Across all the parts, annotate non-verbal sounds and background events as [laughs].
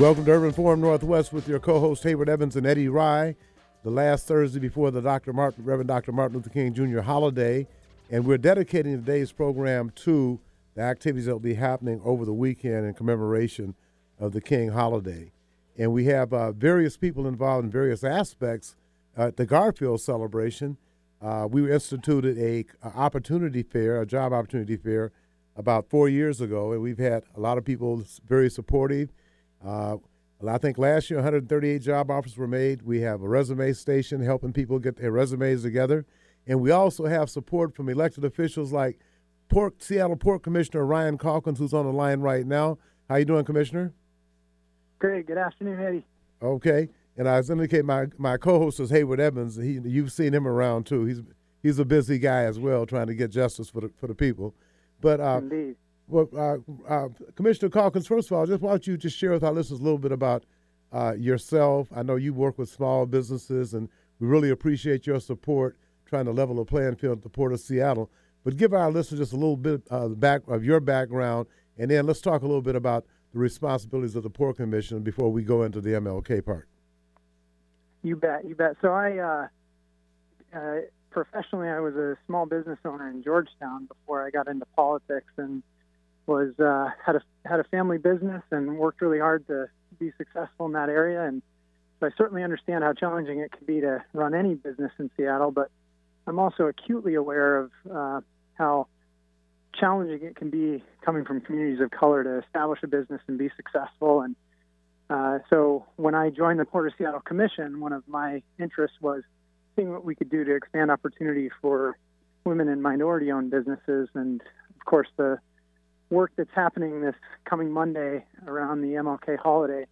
Welcome to Urban Forum Northwest with your co-host Hayward Evans and Eddie Rye. The last Thursday before the Dr. Martin, Reverend Dr. Martin Luther King Jr. holiday, and we're dedicating today's program to the activities that will be happening over the weekend in commemoration of the King holiday. And we have uh, various people involved in various aspects at the Garfield celebration. Uh, we instituted a, a opportunity fair, a job opportunity fair, about four years ago, and we've had a lot of people very supportive. Uh, I think last year 138 job offers were made. We have a resume station helping people get their resumes together, and we also have support from elected officials like Port, Seattle Port Commissioner Ryan Calkins, who's on the line right now. How you doing, Commissioner? Great. Good afternoon, Eddie. Okay. And I was indicating my my co-host is Hayward Evans. He you've seen him around too. He's he's a busy guy as well, trying to get justice for the for the people. But uh, Indeed. Well, uh, uh, Commissioner Calkins, first of all, I just want you to share with our listeners a little bit about uh, yourself. I know you work with small businesses, and we really appreciate your support trying to level the playing field at the Port of Seattle. But give our listeners just a little bit uh, back of your background, and then let's talk a little bit about the responsibilities of the Port Commission before we go into the MLK part. You bet, you bet. So I uh, uh, professionally, I was a small business owner in Georgetown before I got into politics, and was uh, had a had a family business and worked really hard to be successful in that area. And so I certainly understand how challenging it can be to run any business in Seattle. But I'm also acutely aware of uh, how challenging it can be coming from communities of color to establish a business and be successful. And uh, so when I joined the Port of Seattle Commission, one of my interests was seeing what we could do to expand opportunity for women and minority owned businesses. And of course, the work that's happening this coming Monday around the MLK holiday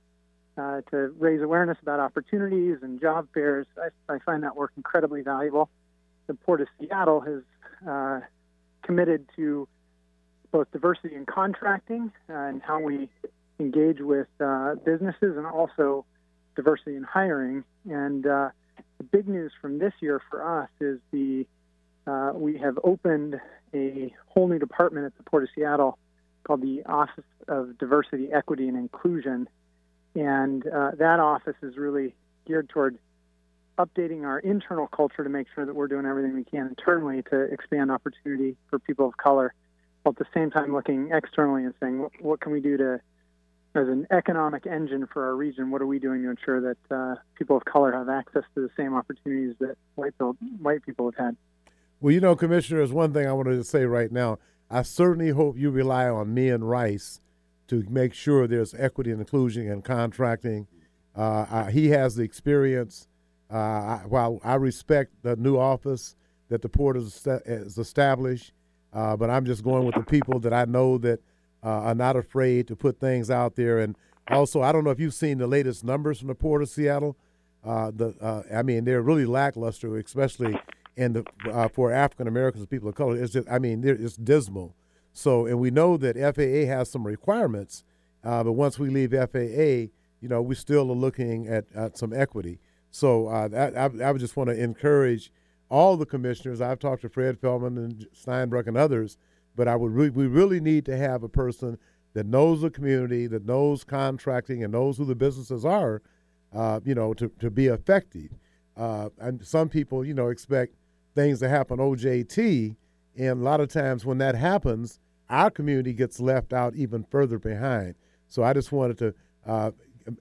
uh, to raise awareness about opportunities and job fairs. I, I, find that work incredibly valuable. The Port of Seattle has uh, committed to both diversity in contracting uh, and how we engage with uh, businesses and also diversity in hiring. And uh, the big news from this year for us is the uh, we have opened a whole new department at the Port of Seattle called the Office of Diversity, Equity, and Inclusion. And uh, that office is really geared toward updating our internal culture to make sure that we're doing everything we can internally to expand opportunity for people of color, while at the same time looking externally and saying, what, what can we do to, as an economic engine for our region, what are we doing to ensure that uh, people of color have access to the same opportunities that white white people have had? Well, you know, Commissioner, there's one thing I wanted to say right now. I certainly hope you rely on Mian Rice to make sure there's equity and inclusion and contracting. Uh, I, he has the experience. Uh, I, while I respect the new office that the port has, has established, uh, but I'm just going with the people that I know that uh, are not afraid to put things out there. And also, I don't know if you've seen the latest numbers from the port of Seattle. Uh, the uh, I mean, they're really lackluster, especially and the, uh, for African Americans and people of color, it's just, I mean, it's dismal. So, and we know that FAA has some requirements, uh, but once we leave FAA, you know, we still are looking at, at some equity. So, uh, I, I, just want to encourage all the commissioners. I've talked to Fred Felleman and Steinbrueck and others, but I would re- we really need to have a person that knows the community, that knows contracting, and knows who the businesses are, uh, you know, to, to be effective. Uh, and some people, you know, expect things that happen OJT. And a lot of times when that happens, our community gets left out even further behind. So I just wanted to uh,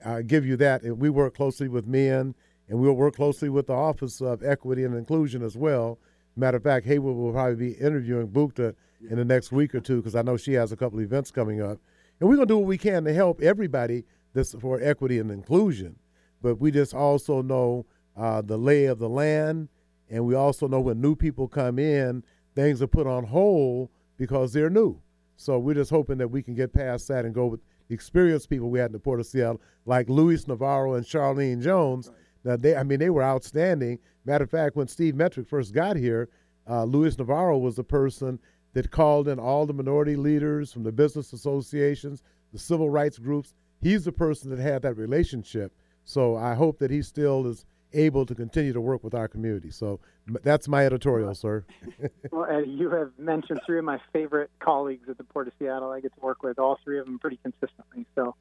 uh, give you that. And we work closely with Mian, and we'll work closely with the Office of Equity and Inclusion as well. Matter of fact, Hayward will probably be interviewing Bookda in the next week or two because I know she has a couple events coming up. And we're going to do what we can to help everybody this for equity and inclusion. But we just also know uh, the lay of the land and we also know when new people come in, things are put on hold because they're new. So we're just hoping that we can get past that and go with the experienced people we had in the Port of Seattle, like Luis Navarro and Charlene Jones. Right. Now they, I mean, they were outstanding. Matter of fact, when Steve Metruck first got here, uh, Luis Navarro was the person that called in all the minority leaders from the business associations, the civil rights groups. He's the person that had that relationship. So I hope that he still is able to continue to work with our community. So that's my editorial, sir. [laughs] well, [laughs] Eddie, you have mentioned three of my favorite colleagues at the Port of Seattle. I get to work with all three of them pretty consistently. So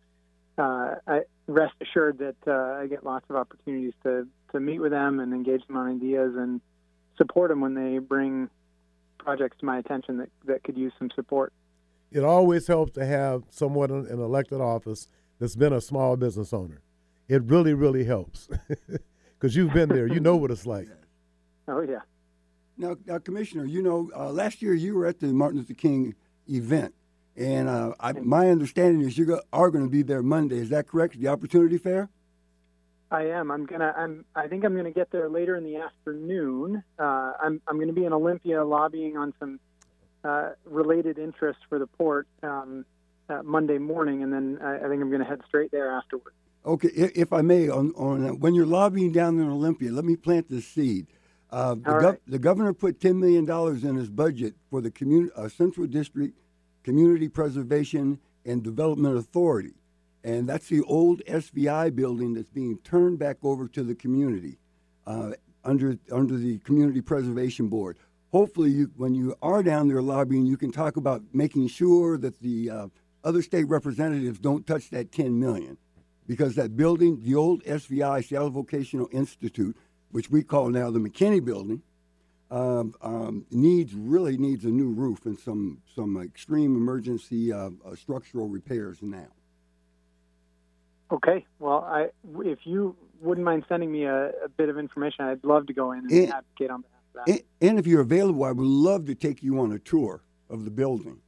uh, I rest assured that uh, I get lots of opportunities to to meet with them and engage them on ideas and support them when they bring projects to my attention that that could use some support. It always helps to have someone in an elected office that's been a small business owner. It really, really helps [laughs] because you've been there. You know what it's like. [laughs] Oh yeah. Now, now Commissioner, you know, uh, last year you were at the Martin Luther King event, and uh, I, my understanding is you are going to be there Monday. Is that correct? The Opportunity Fair. I am. I'm gonna. I'm. I think I'm gonna get there later in the afternoon. Uh, I'm. I'm gonna be in Olympia lobbying on some uh, related interests for the port um, uh, Monday morning, and then I, I think I'm gonna head straight there afterward. Okay, if I may, on, on when you're lobbying down in Olympia, let me plant the seed. Uh, the, gov- the, governor put $10 million in his budget for the commun- uh, Central District Community Preservation and Development Authority. And that's the old SVI building that's being turned back over to the community uh, under, under the Community Preservation Board. Hopefully, you, when you are down there lobbying, you can talk about making sure that the uh, other state representatives don't touch that 10 million because that building, the old SVI, Seattle Vocational Institute, which we call now the McKinney Building, um, um, needs really needs a new roof and some some extreme emergency uh, uh, structural repairs now. Okay. Well, I if you wouldn't mind sending me a, a bit of information, I'd love to go in and, And- advocate on behalf of that. And, and if you're available, I would love to take you on a tour of the building.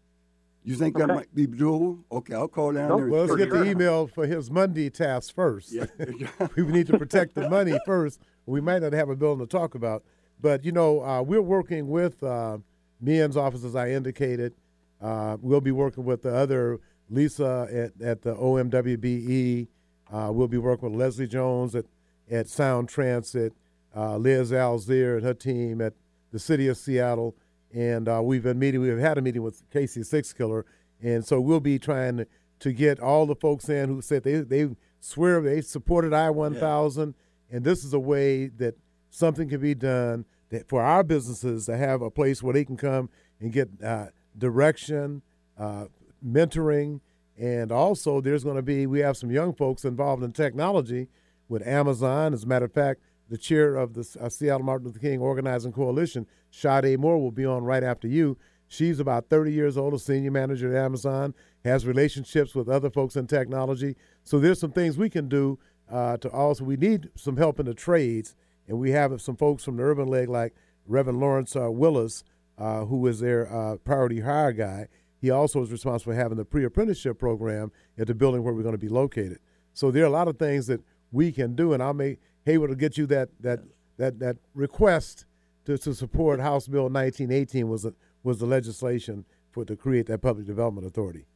You think that might be doable? Okay, I'll call down Nope. there. Well, let's get the email for his Monday task first. Yeah. [laughs] [laughs] we need to protect the money [laughs] first. We might not have a building to talk about, but you know, uh, we're working with uh, Mian's office, as I indicated. Uh, we'll be working with the other Lisa at, at the OMWBE. Uh, we'll be working with Leslie Jones at, at Sound Transit, uh, Liz Alzeer and her team at the City of Seattle. And uh, we've been meeting, we've had a meeting with Casey Sixkiller. And so we'll be trying to, to get all the folks in who said they, they swear they supported I 1000. And this is a way that something can be done that for our businesses to have a place where they can come and get uh, direction, uh, mentoring, and also there's going to be we have some young folks involved in technology with Amazon. As a matter of fact, the chair of the uh, Seattle Martin Luther King Organizing Coalition, Sade Moore, will be on right after you. She's about 30 years old, a senior manager at Amazon, has relationships with other folks in technology. So there's some things we can do uh, to also. We need some help in the trades, and we have some folks from the Urban League like Reverend Lawrence uh, Willis, uh, who is their uh, priority hire guy. He also is responsible for having the pre-apprenticeship program at the building where we're going to be located. So there are a lot of things that we can do, and I'll make Hayward will get you that that that that request to, to support House Bill 1918 was a, was the legislation for to create that public development authority.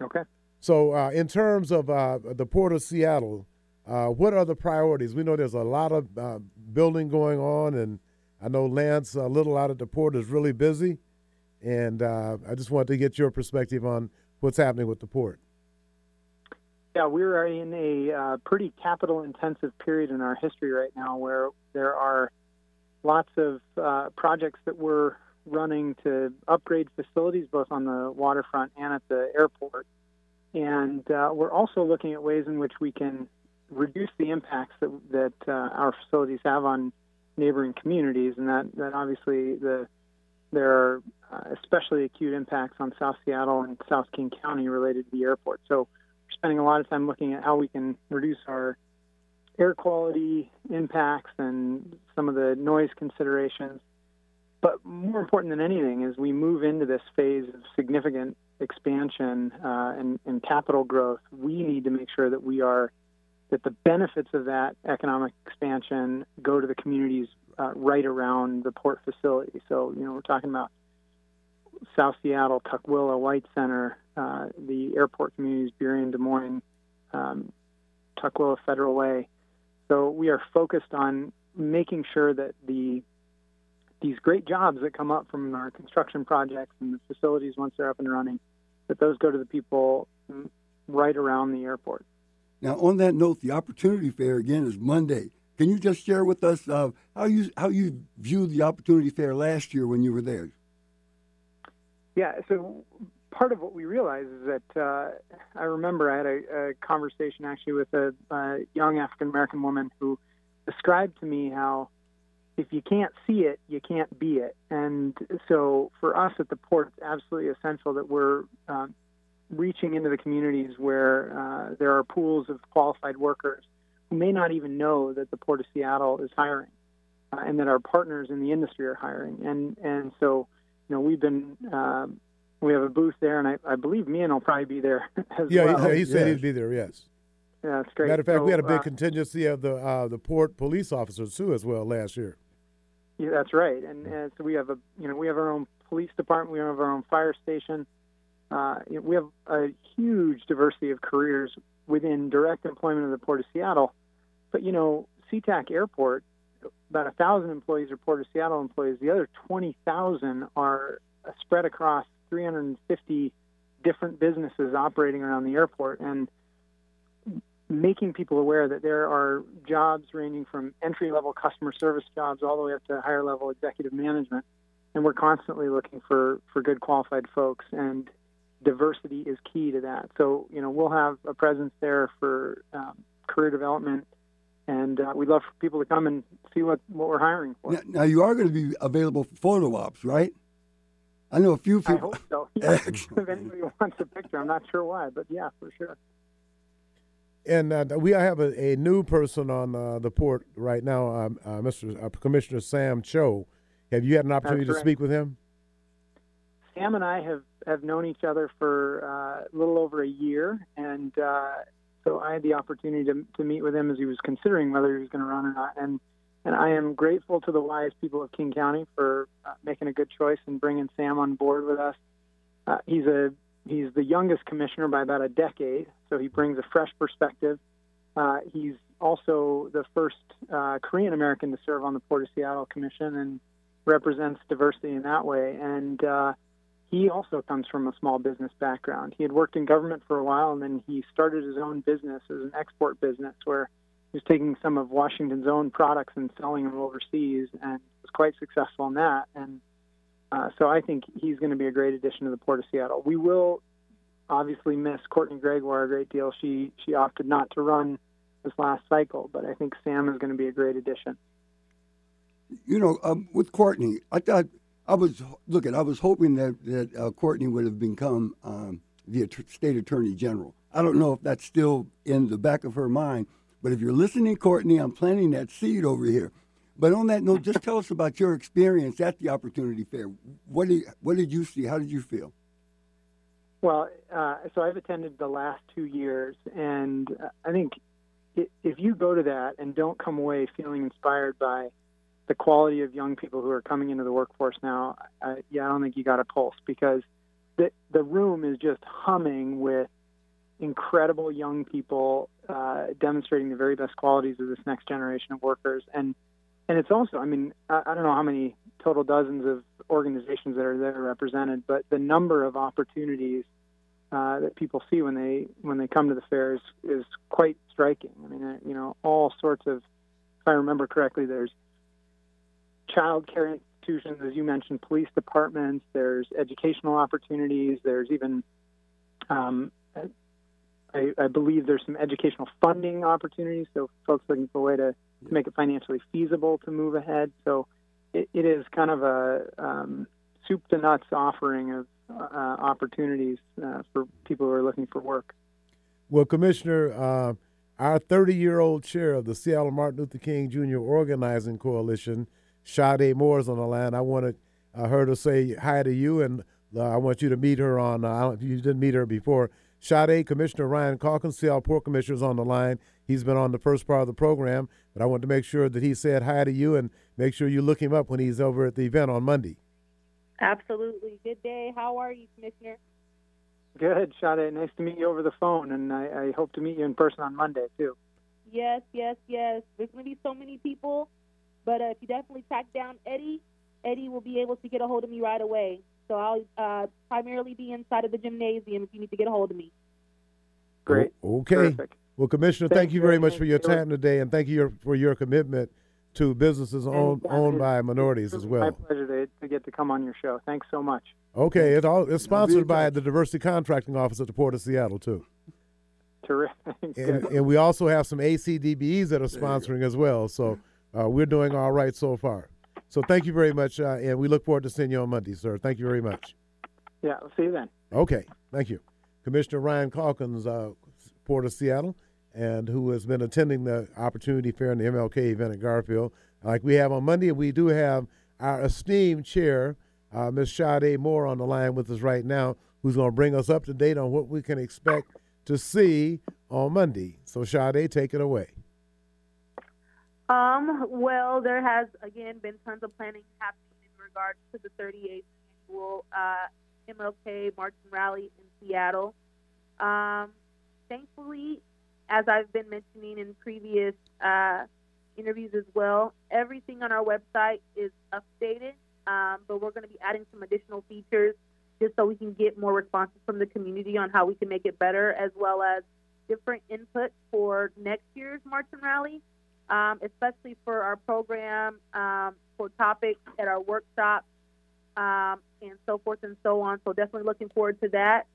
Okay. So uh, in terms of uh, the Port of Seattle, uh, what are the priorities? We know there's a lot of uh, building going on, and I know Lance a Lyttle out at the port is really busy, and uh, I just wanted to get your perspective on what's happening with the port. Yeah, we're in a uh, pretty capital intensive period in our history right now where there are lots of uh, projects that we're running to upgrade facilities both on the waterfront and at the airport. And uh, we're also looking at ways in which we can reduce the impacts that, that uh, our facilities have on neighboring communities. And that, that obviously the, there are uh, especially acute impacts on South Seattle and South King County related to the airport. So spending a lot of time looking at how we can reduce our air quality impacts and some of the noise considerations. But more important than anything is we move into this phase of significant expansion uh, and, and capital growth. We need to make sure that we are that the benefits of that economic expansion go to the communities uh, right around the port facility. So you know we're talking about South Seattle, Tukwila, White Center, uh, the airport communities, Burien, Des Moines, um, Tukwila, Federal Way. So we are focused on making sure that the these great jobs that come up from our construction projects and the facilities once they're up and running, that those go to the people right around the airport. Now, on that note, the Opportunity Fair again is Monday. Can you just share with us uh, how you how you viewed the Opportunity Fair last year when you were there? Yeah, so part of what we realize is that uh, I remember I had a, a conversation actually with a, a young African American woman who described to me how if you can't see it, you can't be it. And so for us at the port, it's absolutely essential that we're um, reaching into the communities where uh, there are pools of qualified workers who may not even know that the Port of Seattle is hiring, uh, and that our partners in the industry are hiring. And and so, you know, we've been um, we have a booth there, and I, I believe me and I'll probably be there [laughs] as yeah, well. Yeah, he said Yes. he'd be there. Yes. Yeah, that's great. Matter of fact, we had a big uh, contingency of the uh, the port police officers too as well last year. Yeah, that's right. And, and so we have a you know we have our own police department, we have our own fire station. Uh, you know, we have a huge diversity of careers within direct employment of the Port of Seattle. But you know, SeaTac Airport, about a thousand employees are Port of Seattle employees. The other twenty thousand are spread across 350 different businesses operating around the airport, and making people aware that there are jobs ranging from entry level customer service jobs all the way up to higher level executive management. And we're constantly looking for, for good qualified folks, and diversity is key to that. So, you know, we'll have a presence there for um, career development, and uh, we'd love for people to come and see what, what we're hiring for. Now, now you are going to be available for photo ops, right? I know a few people. I hope so. [laughs] Yeah. If anybody wants a picture, I'm not sure why, but yeah, for sure. And uh, we have a, a new person on uh, the port right now, um, uh, Mr. Uh, Commissioner Sam Cho. Have you had an opportunity to speak with him? Sam and I have, have known each other for uh, a little over a year, and uh, so I had the opportunity to, to meet with him as he was considering whether he was going to run or not. And and I am grateful to the wise people of King County for uh, making a good choice and bringing Sam on board with us. Uh, he's a he's the youngest commissioner by about a decade, so he brings a fresh perspective. Uh, he's also the first uh, Korean American to serve on the Port of Seattle Commission and represents diversity in that way. And uh, he also comes from a small business background. He had worked in government for a while, and then he started his own business as an export business where he was taking some of Washington's own products and selling them overseas, and was quite successful in that. And uh, so I think he's going to be a great addition to the Port of Seattle. We will obviously miss Courtney Gregoire a great deal. She she opted not to run this last cycle, but I think Sam is going to be a great addition. You know, um, with Courtney, I thought I was looking. I was hoping that that uh, Courtney would have become um, the state attorney general. I don't know if that's still in the back of her mind, but if you're listening, Courtney, I'm planting that seed over here. But on that note, just tell us about your experience at the Opportunity Fair. What did what did you see? How did you feel? Well, uh, so I've attended the last two years, and uh, I think if you go to that and don't come away feeling inspired by the quality of young people who are coming into the workforce now, I, yeah, I don't think you got a pulse because the the room is just humming with incredible young people uh, demonstrating the very best qualities of this next generation of workers, and and it's also, I mean, I, I don't know how many total dozens of organizations that are there represented, but the number of opportunities uh, that people see when they when they come to the fair is, is quite striking. I mean, uh, you know, all sorts of, if I remember correctly, there's child care institutions, as you mentioned, police departments. There's educational opportunities. There's even, um, I, I believe, there's some educational funding opportunities. So folks looking for a way to, make it financially feasible to move ahead. So it, it is kind of a um, soup to nuts offering of uh, opportunities uh, for people who are looking for work. Well, Commissioner, uh, our 30 year old chair of the Seattle Martin Luther King Jr. Organizing Coalition, Sade Moore, is on the line. I wanted uh, her to say hi to you, and uh, I want you to meet her on. Uh, if you didn't meet her before, Sade, Commissioner Ryan Calkins, Seattle Port Commissioner, is on the line. He's been on the first part of the program, but I want to make sure that he said hi to you and make sure you look him up when he's over at the event on Monday. Absolutely. Good day. How are you, Commissioner? Good, Sade. Nice to meet you over the phone, and I, I hope to meet you in person on Monday too. Yes, yes, yes. There's going to be so many people, but uh, if you definitely track down Eddie, Eddie will be able to get a hold of me right away. So I'll uh, primarily be inside of the gymnasium if you need to get a hold of me. Great. Okay. Terrific. Well, Commissioner, Thank thank you you very very much for your time today, and thank you for your commitment to businesses owned owned by minorities as well. My pleasure to, to get to come on your show. Thanks so much. Okay, it all it's I'll be in sponsored by the Diversity Contracting Office at the Port of Seattle too. Terrific. and, and we also have some ACDBEs that are sponsoring as well. So uh, we're doing all right so far. So thank you very much, uh, and we look forward to seeing you on Monday, sir. Thank you very much. Yeah, we'll see you then. Okay, thank you, Commissioner Ryan Calkins, uh, Port of Seattle, and who has been attending the Opportunity Fair and the MLK event at Garfield. Like we have on Monday, we do have our esteemed chair, uh, Ms. Sade Moore, on the line with us right now, who's going to bring us up to date on what we can expect to see on Monday. So, Sade, take it away. Um, well, there has again been tons of planning happening in regards to the 38th annual uh, MLK March and Rally in Seattle. Um, thankfully, as I've been mentioning in previous uh, interviews as well, everything on our website is updated, um, but we're going to be adding some additional features just so we can get more responses from the community on how we can make it better, as well as different input for next year's March and Rally um, especially for our program, um, for topics at our workshops, um, and so forth and so on. So definitely looking forward to that.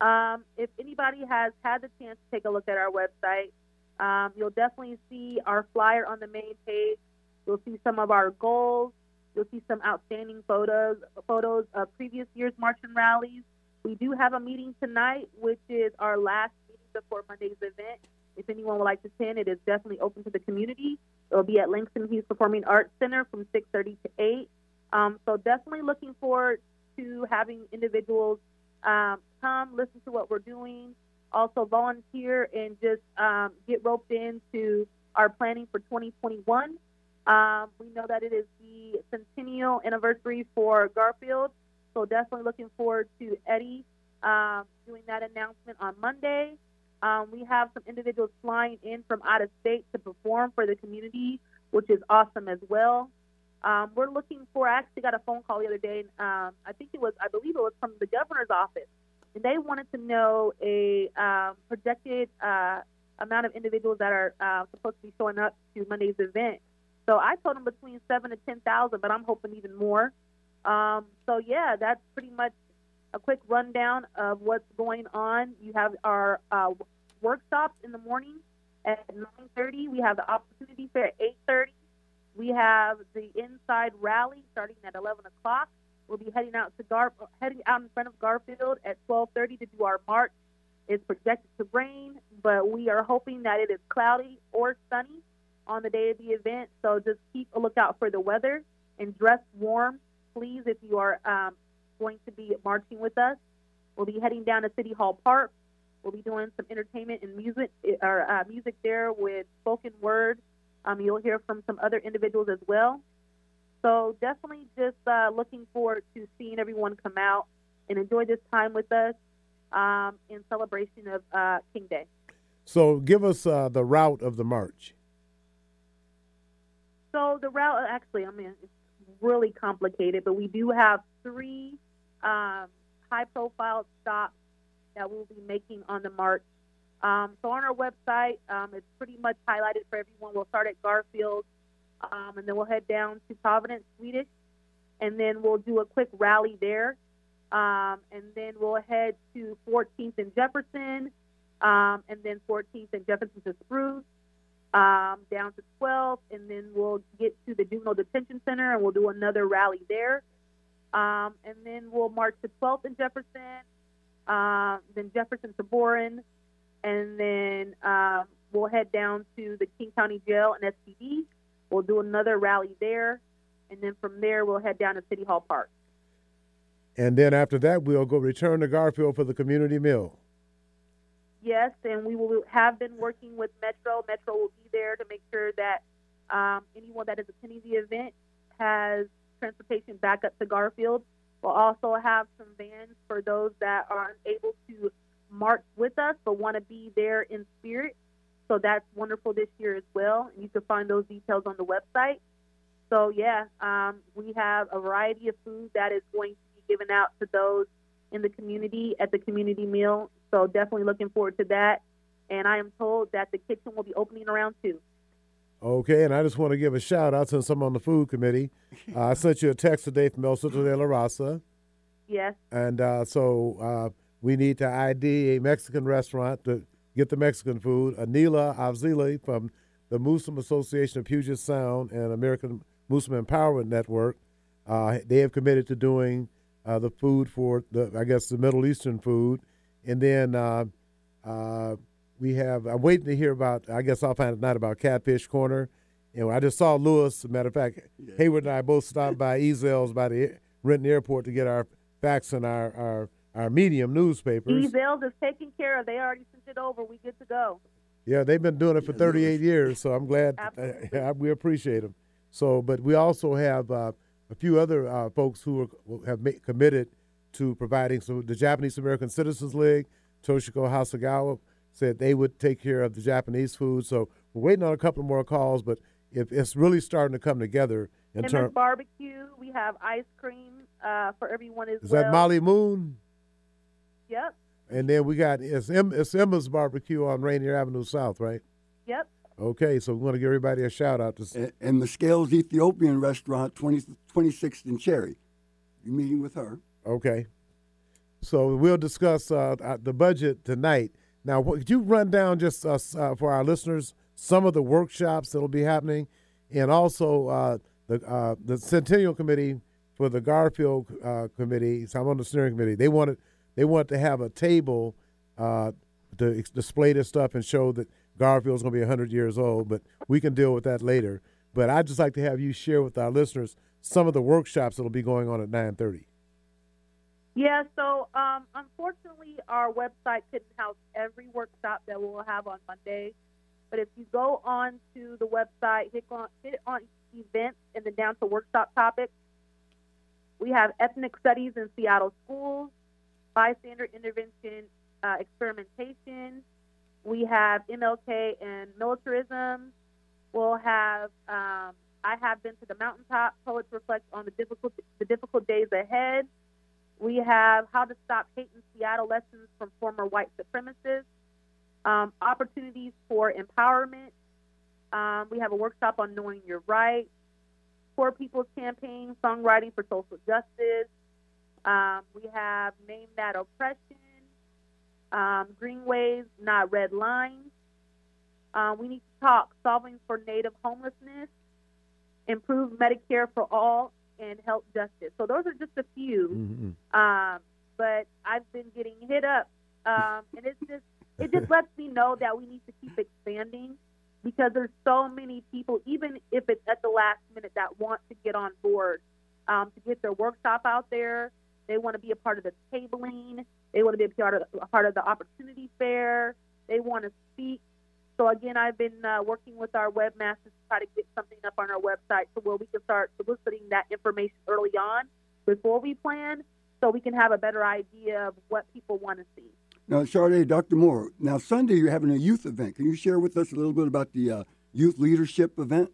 Um, if anybody has had the chance to take a look at our website, um, you'll definitely see our flyer on the main page. You'll see some of our goals. You'll see some outstanding photos, photos of previous year's march and rallies. We do have a meeting tonight, which is our last meeting before Monday's event. If anyone would like to attend, it is definitely open to the community. It'll be at Langston Hughes Performing Arts Center from 6:30 to 8. Um, so definitely looking forward to having individuals um, come listen to what we're doing, also volunteer and just um, get roped into our planning for 2021. Um, we know that it is the centennial anniversary for Garfield, so definitely looking forward to Eddie um, doing that announcement on Monday. Um, we have some individuals flying in from out of state to perform for the community, which is awesome as well. Um, we're looking for. I actually got a phone call the other day. And, um, I think it was, I believe it was from the governor's office, and they wanted to know a um, projected uh, amount of individuals that are uh, supposed to be showing up to Monday's event. So I told them between seven to ten thousand, but I'm hoping even more. Um, so yeah, that's pretty much a quick rundown of what's going on. You have our uh, workshops in the morning at 9:30. We have the opportunity fair at 8:30. We have the inside rally starting at 11 o'clock. We'll be heading out to Gar, heading out in front of Garfield at 12:30 to do our march. It's projected to rain, but we are hoping that it is cloudy or sunny on the day of the event. So just keep a lookout for the weather and dress warm, please, if you are um, going to be marching with us. We'll be heading down to City Hall Park. We'll be doing some entertainment and music, or uh, music there with spoken word. Um, you'll hear from some other individuals as well. So definitely just uh, looking forward to seeing everyone come out and enjoy this time with us um, in celebration of uh, King Day. So give us uh, the route of the march. So the route, actually, I mean, it's really complicated, but we do have three um, high-profile stops that we'll be making on the march. Um, so on our website, um, it's pretty much highlighted for everyone. We'll start at Garfield, um, and then we'll head down to Providence, Swedish, and then we'll do a quick rally there, um, and then we'll head to 14th and Jefferson, um, and then 14th and Jefferson to Spruce, um, down to 12th, and then we'll get to the Juvenile Detention Center, and we'll do another rally there. Um, and then we'll march to 12th and Jefferson, uh, then Jefferson to Boren, and then um, we'll head down to the King County Jail and SPD. We'll do another rally there, and then from there we'll head down to City Hall Park. And then after that, we'll go return to Garfield for the community meal. Yes, and we will have been working with Metro. Metro will be there to make sure that um, anyone that is attending the event has transportation back up to Garfield. We'll also have some vans for those that are unable to march with us but want to be there in spirit. So that's wonderful this year as well. And you can find those details on the website. So yeah, um, we have a variety of food that is going to be given out to those in the community at the community meal. So definitely looking forward to that. And I am told that the kitchen will be opening around two. Okay, and I just want to give a shout out since I'm on the food committee. [laughs] Uh, I sent you a text today from El Centro de la Raza, Yes. and uh, so uh, we need to ID a Mexican restaurant to get the Mexican food. Anila Avzili from the Muslim Association of Puget Sound and American Muslim Empowerment Network. Uh, they have committed to doing uh, the food for the, I guess, the Middle Eastern food, and then uh, uh, we have. I'm waiting to hear about. I guess I'll find out about Catfish Corner. And I just saw Lewis. Matter of fact, Hayward and I both stopped by Ezell's by the Renton Airport to get our facts and our our, our medium newspapers. Ezells is taken care of. They already sent it over. We good to go. Yeah, they've been doing it for 38 years, so I'm glad. Absolutely. Uh, we appreciate them. So, but we also have uh, a few other uh, folks who are, have ma- committed to providing. So, the Japanese American Citizens League, Toshiko Hasegawa, said they would take care of the Japanese food. So, we're waiting on a couple more calls, but if it's really starting to come together in Emmons terms. Barbecue. We have ice cream uh, for everyone as Is well. that Molly Moon? Yep. And then we got it's, em, it's Emma's Barbecue on Rainier Avenue South, right? Yep. Okay, so we want to give everybody a shout out to And, and the Scales Ethiopian Restaurant, 20, 26th and Cherry. You meeting with her? Okay. So we'll discuss uh, uh, the budget tonight. Now, could you run down just uh, uh, for our listeners some of the workshops that'll be happening, and also uh, the uh, the Centennial Committee for the Garfield uh, Committee. So I'm on the steering committee. They wanted they want to have a table uh, to ex- display this stuff and show that Garfield's going to be 100 years old. But we can deal with that later. But I'd just like to have you share with our listeners some of the workshops that'll be going on at 9:30. Yeah, so um, unfortunately, our website couldn't house every workshop that we'll have on Monday. But if you go on to the website, hit on, hit on events, and then down to workshop topics, we have ethnic studies in Seattle schools, bystander intervention uh, experimentation. We have MLK and militarism. We'll have um, I have been to the mountaintop. Poets reflect on the difficult the difficult days ahead. We have how to stop hate in Seattle lessons from former white supremacists. Um, opportunities for empowerment. Um, we have a workshop on knowing your rights. Poor People's Campaign, songwriting for social justice. Um, we have name that oppression. Um, green waves, not red lines. Uh, we need to talk solving for Native homelessness, improve Medicare for all, and Help justice. So those are just a few. Mm-hmm. Um, but I've been getting hit up, um, and it's just it just lets me know that we need to keep expanding because there's so many people, even if it's at the last minute, that want to get on board um, to get their workshop out there. They want to be a part of the tabling. They want to be a part of a part of the opportunity fair. They want to speak. So again, I've been uh, working with our webmasters to try to get something up on our website so where we can start soliciting that information early on before we plan, so we can have a better idea of what people want to see. Now, Sade, Dr. Moore, now Sunday you're having a youth event. Can you share with us a little bit about the uh, youth leadership event?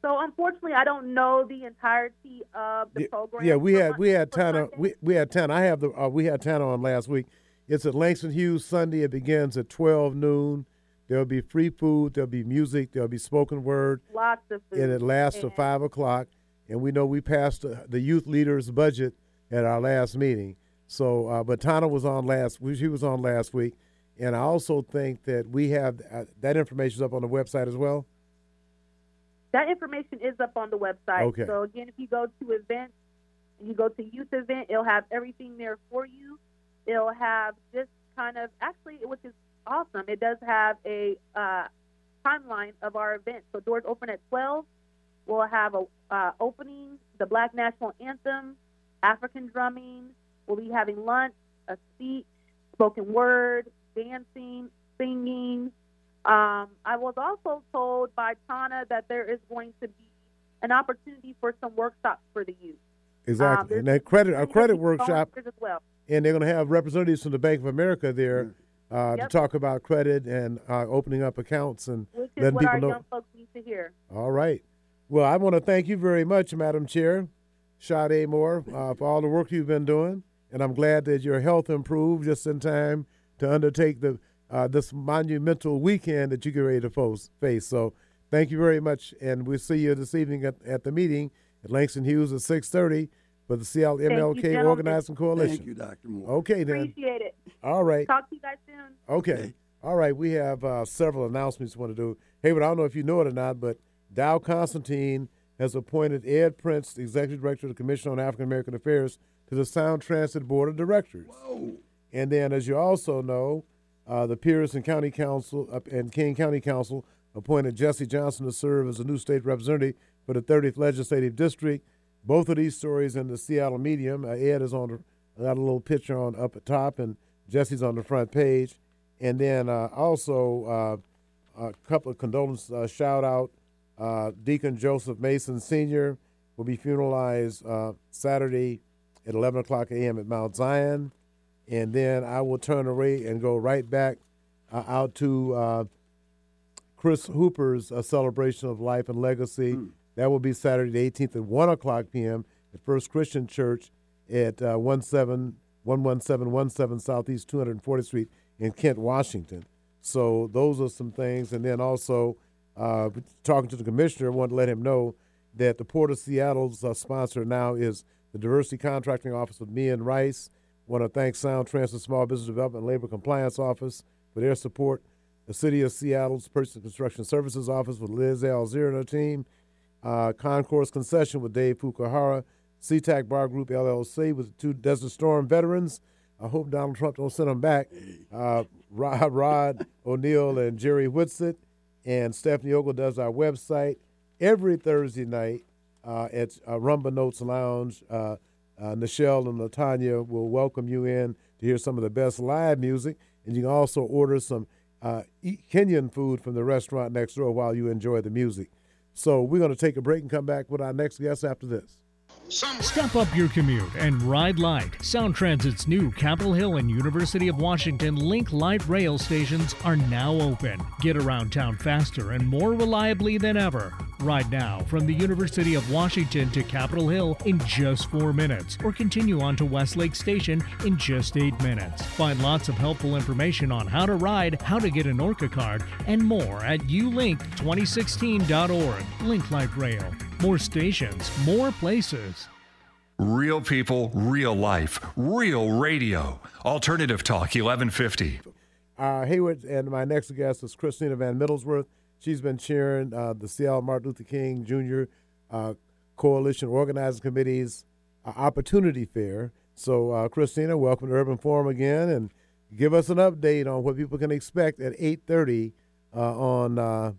So unfortunately, I don't know the entirety of the Yeah, program. Yeah, we had Mon- we had for Tana we, we had Tana. I have the uh, we had Tana on last week. It's at Langston Hughes Sunday. It begins at twelve noon. There'll be free food. There'll be music. There'll be spoken word, Lots of food. and it lasts till And- five o'clock. And we know we passed the, the youth leaders budget at our last meeting. So, uh, but Tana was on last. She was on last week, and I also think that we have uh, that information is up on the website as well. That information is up on the website. Okay. So again, if you go to events and you go to youth event, it'll have everything there for you. It'll have just kind of actually, which is awesome. It does have a uh, timeline of our event. So doors open at twelve. We'll have a uh, opening, the Black National Anthem, African drumming. We'll be having lunch, a speech, spoken word, dancing, singing. Um, I was also told by Tana that there is going to be an opportunity for some workshops for the youth. Exactly, Um, and that credit a credit workshop. as well. and they're going to have representatives from the Bank of America there uh, Yep. to talk about credit and uh, opening up accounts. And Which letting people know. young folks need to hear. all right, well, I want to thank you very much, Madam Chair, Sade Moore, uh, [laughs] for all the work you've been doing, and I'm glad that your health improved just in time to undertake the uh, this monumental weekend that you get ready to face. So, Thank you very much, and we'll see you this evening at, at the meeting at Langston Hughes at six thirty for the Seattle Thank you, MLK. Organizing Coalition. Thank you, Dr. Moore. Okay, then. Appreciate it. All right. Talk to you guys soon. Okay. Okay. All right. We have uh, several announcements we want to do. Hey, Hayward, I don't know if you know it or not, but Dow Constantine has appointed Ed Prince, the Executive Director of the Commission on African American Affairs, to the Sound Transit Board of Directors. Whoa. And then, as you also know, uh, the Pierce and County Council uh, and King County Council appointed Jesse Johnson to serve as a new state representative for the 30th Legislative District. Both of these stories in the Seattle Medium. Uh, Ed is on the, got a little picture on up at top, and Jesse's on the front page. And then uh, also uh, a couple of condolence uh, shout out. Uh, Deacon Joseph Mason Sr. will be funeralized Saturday at 11 o'clock a.m. at Mount Zion and then I will turn away and go right back out to Chris Hooper's celebration of life and legacy. That will be Saturday the 18th at 1 o'clock p.m. at First Christian Church at uh, 17 11717 Southeast 240th Street in Kent, Washington. So those are some things. And then also, uh, talking to the commissioner, I want to let him know that the Port of Seattle's uh, sponsor now is the Diversity Contracting Office with Mian Rice. Want to thank Sound Transit Small Business Development and Labor Compliance Office for their support. The City of Seattle's Purchase and Construction Services Office with Liz Alzeer and her team. Uh, Concourse Concession with Dave Fukuhara. SeaTac Bar Group LLC with the two Desert Storm veterans. I hope Donald Trump don't send them back. Uh, [laughs] Rod, Rod O'Neill and Jerry Whitsitt. And Stephanie Ogle does our website every Thursday night uh, at uh, Rumba Notes Lounge. Uh, uh, Nichelle and Latanya will welcome you in to hear some of the best live music, and you can also order some uh, Kenyan food from the restaurant next door while you enjoy the music. So we're going to take a break and come back with our next guest after this. Step up your commute and ride light. Sound Transit's new Capitol Hill and University of Washington Link Light rail stations are now open. Get around town faster and more reliably than ever. Ride now from the University of Washington to Capitol Hill in just four minutes, or continue on to Westlake Station in just eight minutes. Find lots of helpful information on how to ride, how to get an ORCA card, and more at ulink2016.org. Link Light Rail. More stations, more places. Real people, real life, real radio. Alternative Talk 1150. Uh, Hayward and my next guest is Christina Van Middlesworth. She's been chairing uh, the Seattle Martin Luther King Jr. Uh, Coalition Organizing Committee's uh, Opportunity Fair. So, uh, Christina, welcome to Urban Forum again, and give us an update on what people can expect at 8:30 uh, on, uh,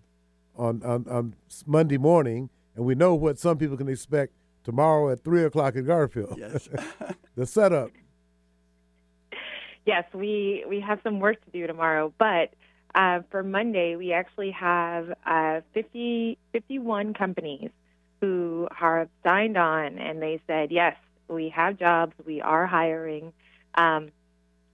on on on Monday morning. And we know what some people can expect tomorrow at three o'clock at Garfield. Yes. [laughs] the setup. yes, we we have some work to do tomorrow, but uh, for Monday we actually have uh, 50, 51 companies who have signed on, and they said yes, we have jobs, we are hiring, um,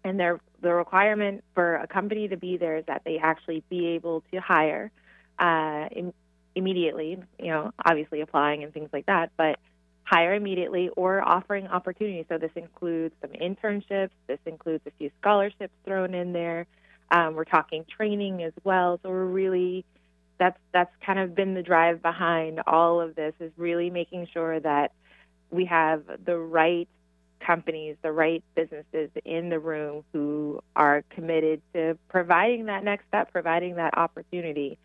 and their the requirement for a company to be there is that they actually be able to hire uh, in, immediately. You know, obviously applying and things like that, but hire immediately or offering opportunities. So this includes some internships. This includes a few scholarships thrown in there. Um, we're talking training as well. So we're really that's that's kind of been the drive behind all of this is really making sure that we have the right companies, the right businesses in the room who are committed to providing that next step, providing that opportunity.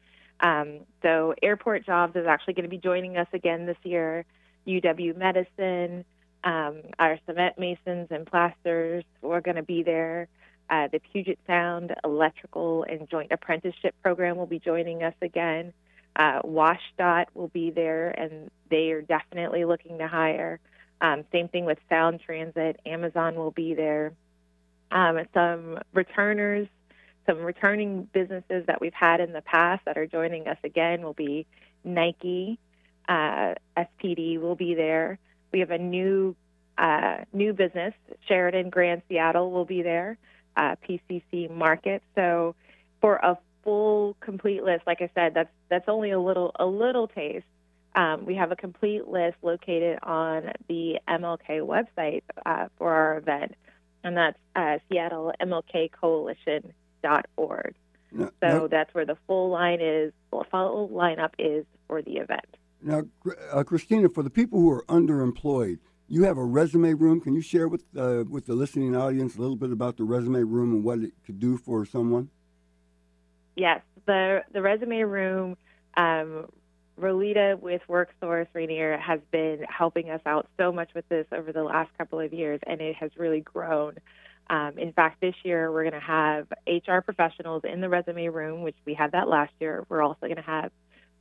Um, so Airport Jobs is actually going to be joining us again this year. UW Medicine, um, our cement masons and plasters, we're going to be there. Uh, the Puget Sound Electrical and Joint Apprenticeship Program will be joining us again. Uh, WashDOT will be there, and they are definitely looking to hire. Um, same thing with Sound Transit. Amazon will be there. Um, some returners, some returning businesses that we've had in the past that are joining us again will be Nike, uh, SPD will be there. We have a new uh, new business, Sheraton Grand Seattle will be there. Uh, PCC Market. So for a full complete list, like I said, that's that's only a little a little taste. Um, we have a complete list located on the MLK website uh, for our event, and that's uh, No, So no. that's where the full line is, full full lineup is for the event. Now, uh, Christina, for the people who are underemployed, you have a resume room. Can you share with uh, with the listening audience a little bit about the resume room and what it could do for someone? Yes, the the resume room. Um, Rolita with WorkSource Rainier has been helping us out so much with this over the last couple of years, and it has really grown. Um, in fact, this year we're going to have HR professionals in the resume room, which we had that last year. We're also going to have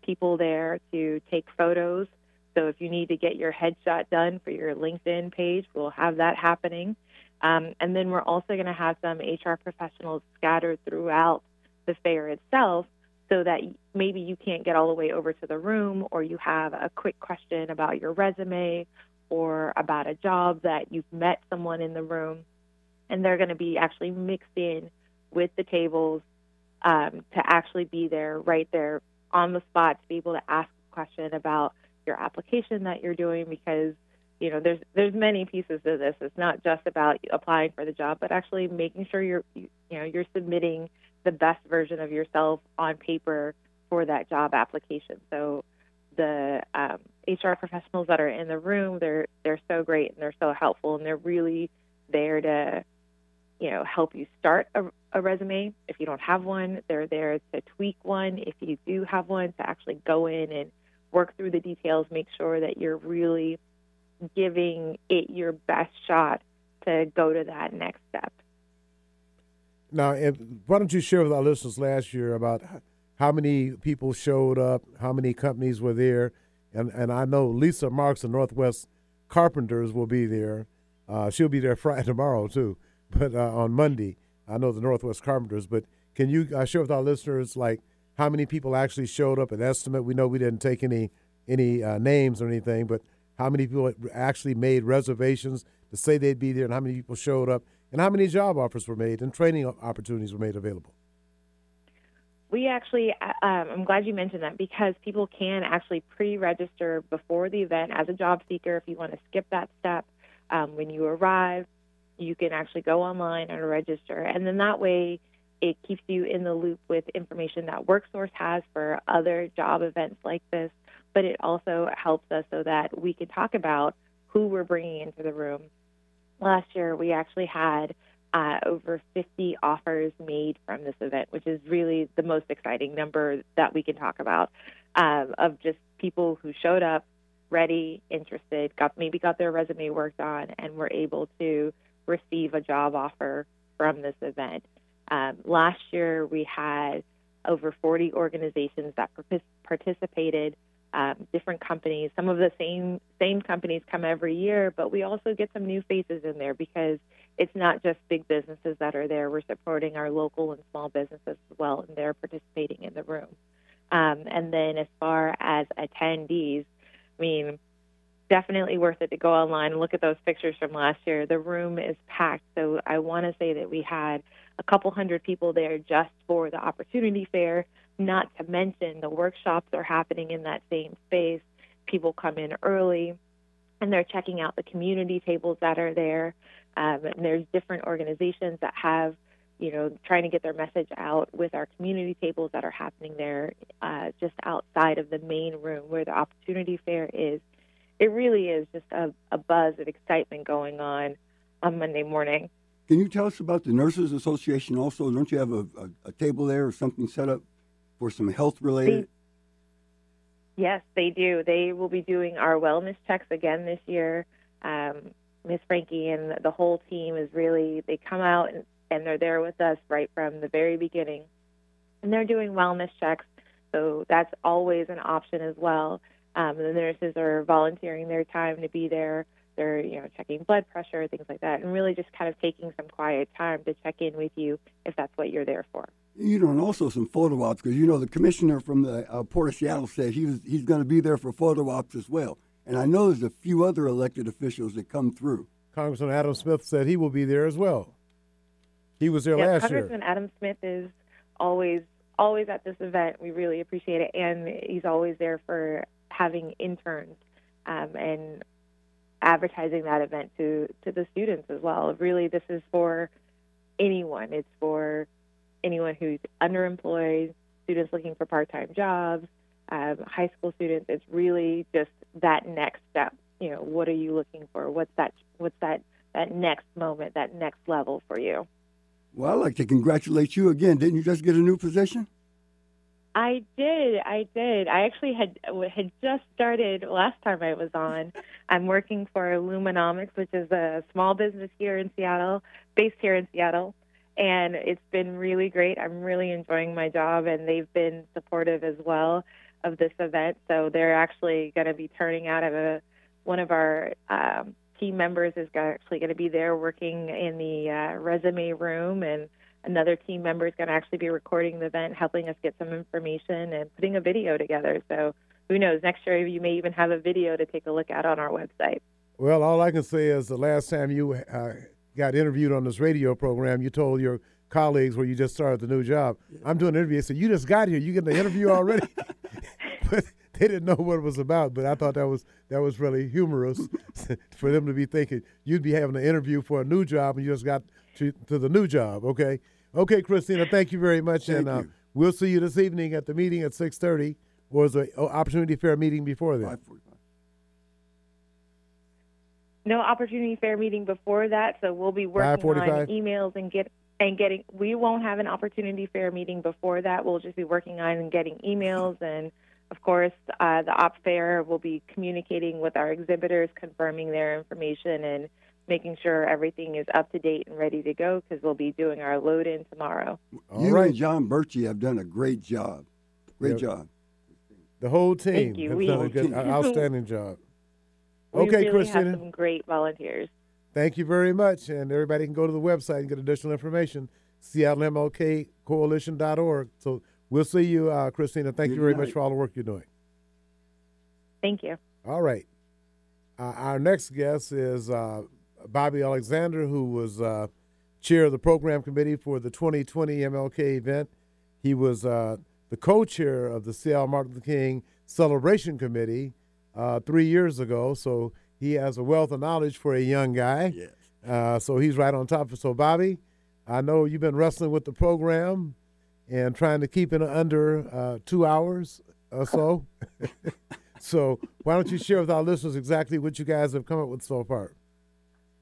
people there to take photos. So if you need to get your headshot done for your LinkedIn page, we'll have that happening. Um, and then we're also going to have some HR professionals scattered throughout the fair itself so that maybe you can't get all the way over to the room or you have a quick question about your resume or about a job that you've met someone in the room and they're going to be actually mixed in with the tables um, to actually be there right there on the spot to be able to ask a question about your application that you're doing because you know there's there's many pieces to this. It's not just about applying for the job but actually making sure you're you, know you're submitting the best version of yourself on paper for that job application. So the um, HR professionals that are in the room they're they're so great and they're so helpful and they're really there to you know help you start a, a resume. If you don't have one they're there to tweak one. If you do have one to actually go in and work through the details make sure that you're really giving it your best shot to go to that next step. Now, if, why don't you share with our listeners last year about how many people showed up, how many companies were there, and and I know Lisa Marks of Northwest Carpenters will be there. Uh, she'll be there Friday [laughs] tomorrow too, but uh, on Monday I know the Northwest Carpenters. But can you uh, share with our listeners like how many people actually showed up? An estimate. We know we didn't take any any uh, names or anything, but how many people actually made reservations to say they'd be there, and how many people showed up, and how many job offers were made and training opportunities were made available. we actually uh, um, i'm glad you mentioned that because people can actually pre-register before the event as a job seeker if you want to skip that step um, when you arrive you can actually go online and register. And then that way it keeps you in the loop with information that worksource has for other job events like this. But it also helps us so that we can talk about who we're bringing into the room. Last year we actually had uh, over 50 offers made from this event, which is really the most exciting number that we can talk about um, of just people who showed up ready, interested, got maybe got their resume worked on, and were able to receive a job offer from this event. Um, last year, we had over 40 organizations that participated, um, different companies. Some of the same same companies come every year, but we also get some new faces in there because it's not just big businesses that are there. We're supporting our local and small businesses as well, and they're participating in the room. Um, and then as far as attendees, I mean, definitely worth it to go online and look at those pictures from last year. The room is packed, so I want to say that we had a couple hundred people there just for the opportunity fair. Not to mention the workshops are happening in that same space. People come in early and they're checking out the community tables that are there. Um, and there's different organizations that have, you know, trying to get their message out with our community tables that are happening there, uh, just outside of the main room where the opportunity fair is. It really is just a, a buzz of excitement going on on Monday morning. Can you tell us about the Nurses Association also? Don't you have a, a, a table there or something set up for some health related? Yes, they do. They will be doing our wellness checks again this year. Um, Miss Frankie and the whole team is really, they come out and, and they're there with us right from the very beginning. And they're doing wellness checks, so that's always an option as well. Um, the nurses are volunteering their time to be there. They're, you know, checking blood pressure, things like that, and really just kind of taking some quiet time to check in with you if that's what you're there for. You know, and also some photo ops because you know the commissioner from the uh, Port of Seattle said he was he's going to be there for photo ops as well. And I know there's a few other elected officials that come through. Congressman Adam Smith said he will be there as well. He was there yeah, last Congressman year. Congressman Adam Smith is always always at this event. We really appreciate it, and he's always there for having interns um, and advertising that event to to the students as well. Really, this is for anyone. It's for anyone who's underemployed, students looking for part-time jobs, um, high school students. It's really just that next step. You know, what are you looking for? What's that? What's that? That next moment, that next level for you. Well, I'd like to congratulate you again. Didn't you just get a new position? I did. I did. I actually had had just started last time I was on. I'm working for Lumenomics, which is a small business here in Seattle, based here in Seattle, and it's been really great. I'm really enjoying my job, and they've been supportive as well of this event. So they're actually going to be turning out of a one of our um, team members is actually going to be there working in the uh, resume room and another team member is going to actually be recording the event, helping us get some information and putting a video together. So who knows? Next year, you may even have a video to take a look at on our website. Well, all I can say is the last time you uh, got interviewed on this radio program, you told your colleagues where you just started the new job, I'm doing an interview. So you just got here. You get the interview already? [laughs] [laughs] but they didn't know what it was about. But I thought that was that was really humorous [laughs] for them to be thinking you'd be having an interview for a new job and you just got to, to the new job. Okay, okay, Christina, thank you very much, Thank and uh, we'll see you this evening at the meeting at six thirty. Or is the opportunity fair meeting before that? no opportunity fair meeting before that, so we'll be working on emails and get and getting. We won't have an opportunity fair meeting before that. We'll just be working on and getting emails and. Of course, uh, the op fair will be communicating with our exhibitors, confirming their information, and making sure everything is up to date and ready to go because we'll be doing our load in tomorrow. All you right. and John Birchie have done a great job. Great Yeah. job. The whole team Thank you. has We- done a good, [laughs] an outstanding job. We Okay, really Christina. have some great volunteers. Thank you very much. And everybody can go to the website and get additional information, SeattleMLKCoalition.org. So we'll see you, uh, Christina. Thank you Good very much for all the work you're doing. Thank you. All right. Uh, our next guest is uh, Bobby Alexander, who was uh, chair of the program committee for the 2020 MLK event. He was uh, the co chair of the Seattle Martin Luther King Celebration Committee uh, three years ago. So he has a wealth of knowledge for a young guy. Yes. Uh, so he's right on top of So, Bobby, I know you've been wrestling with the program and trying to keep it under uh, two hours or so. [laughs] so, why don't you share with our listeners exactly what you guys have come up with so far?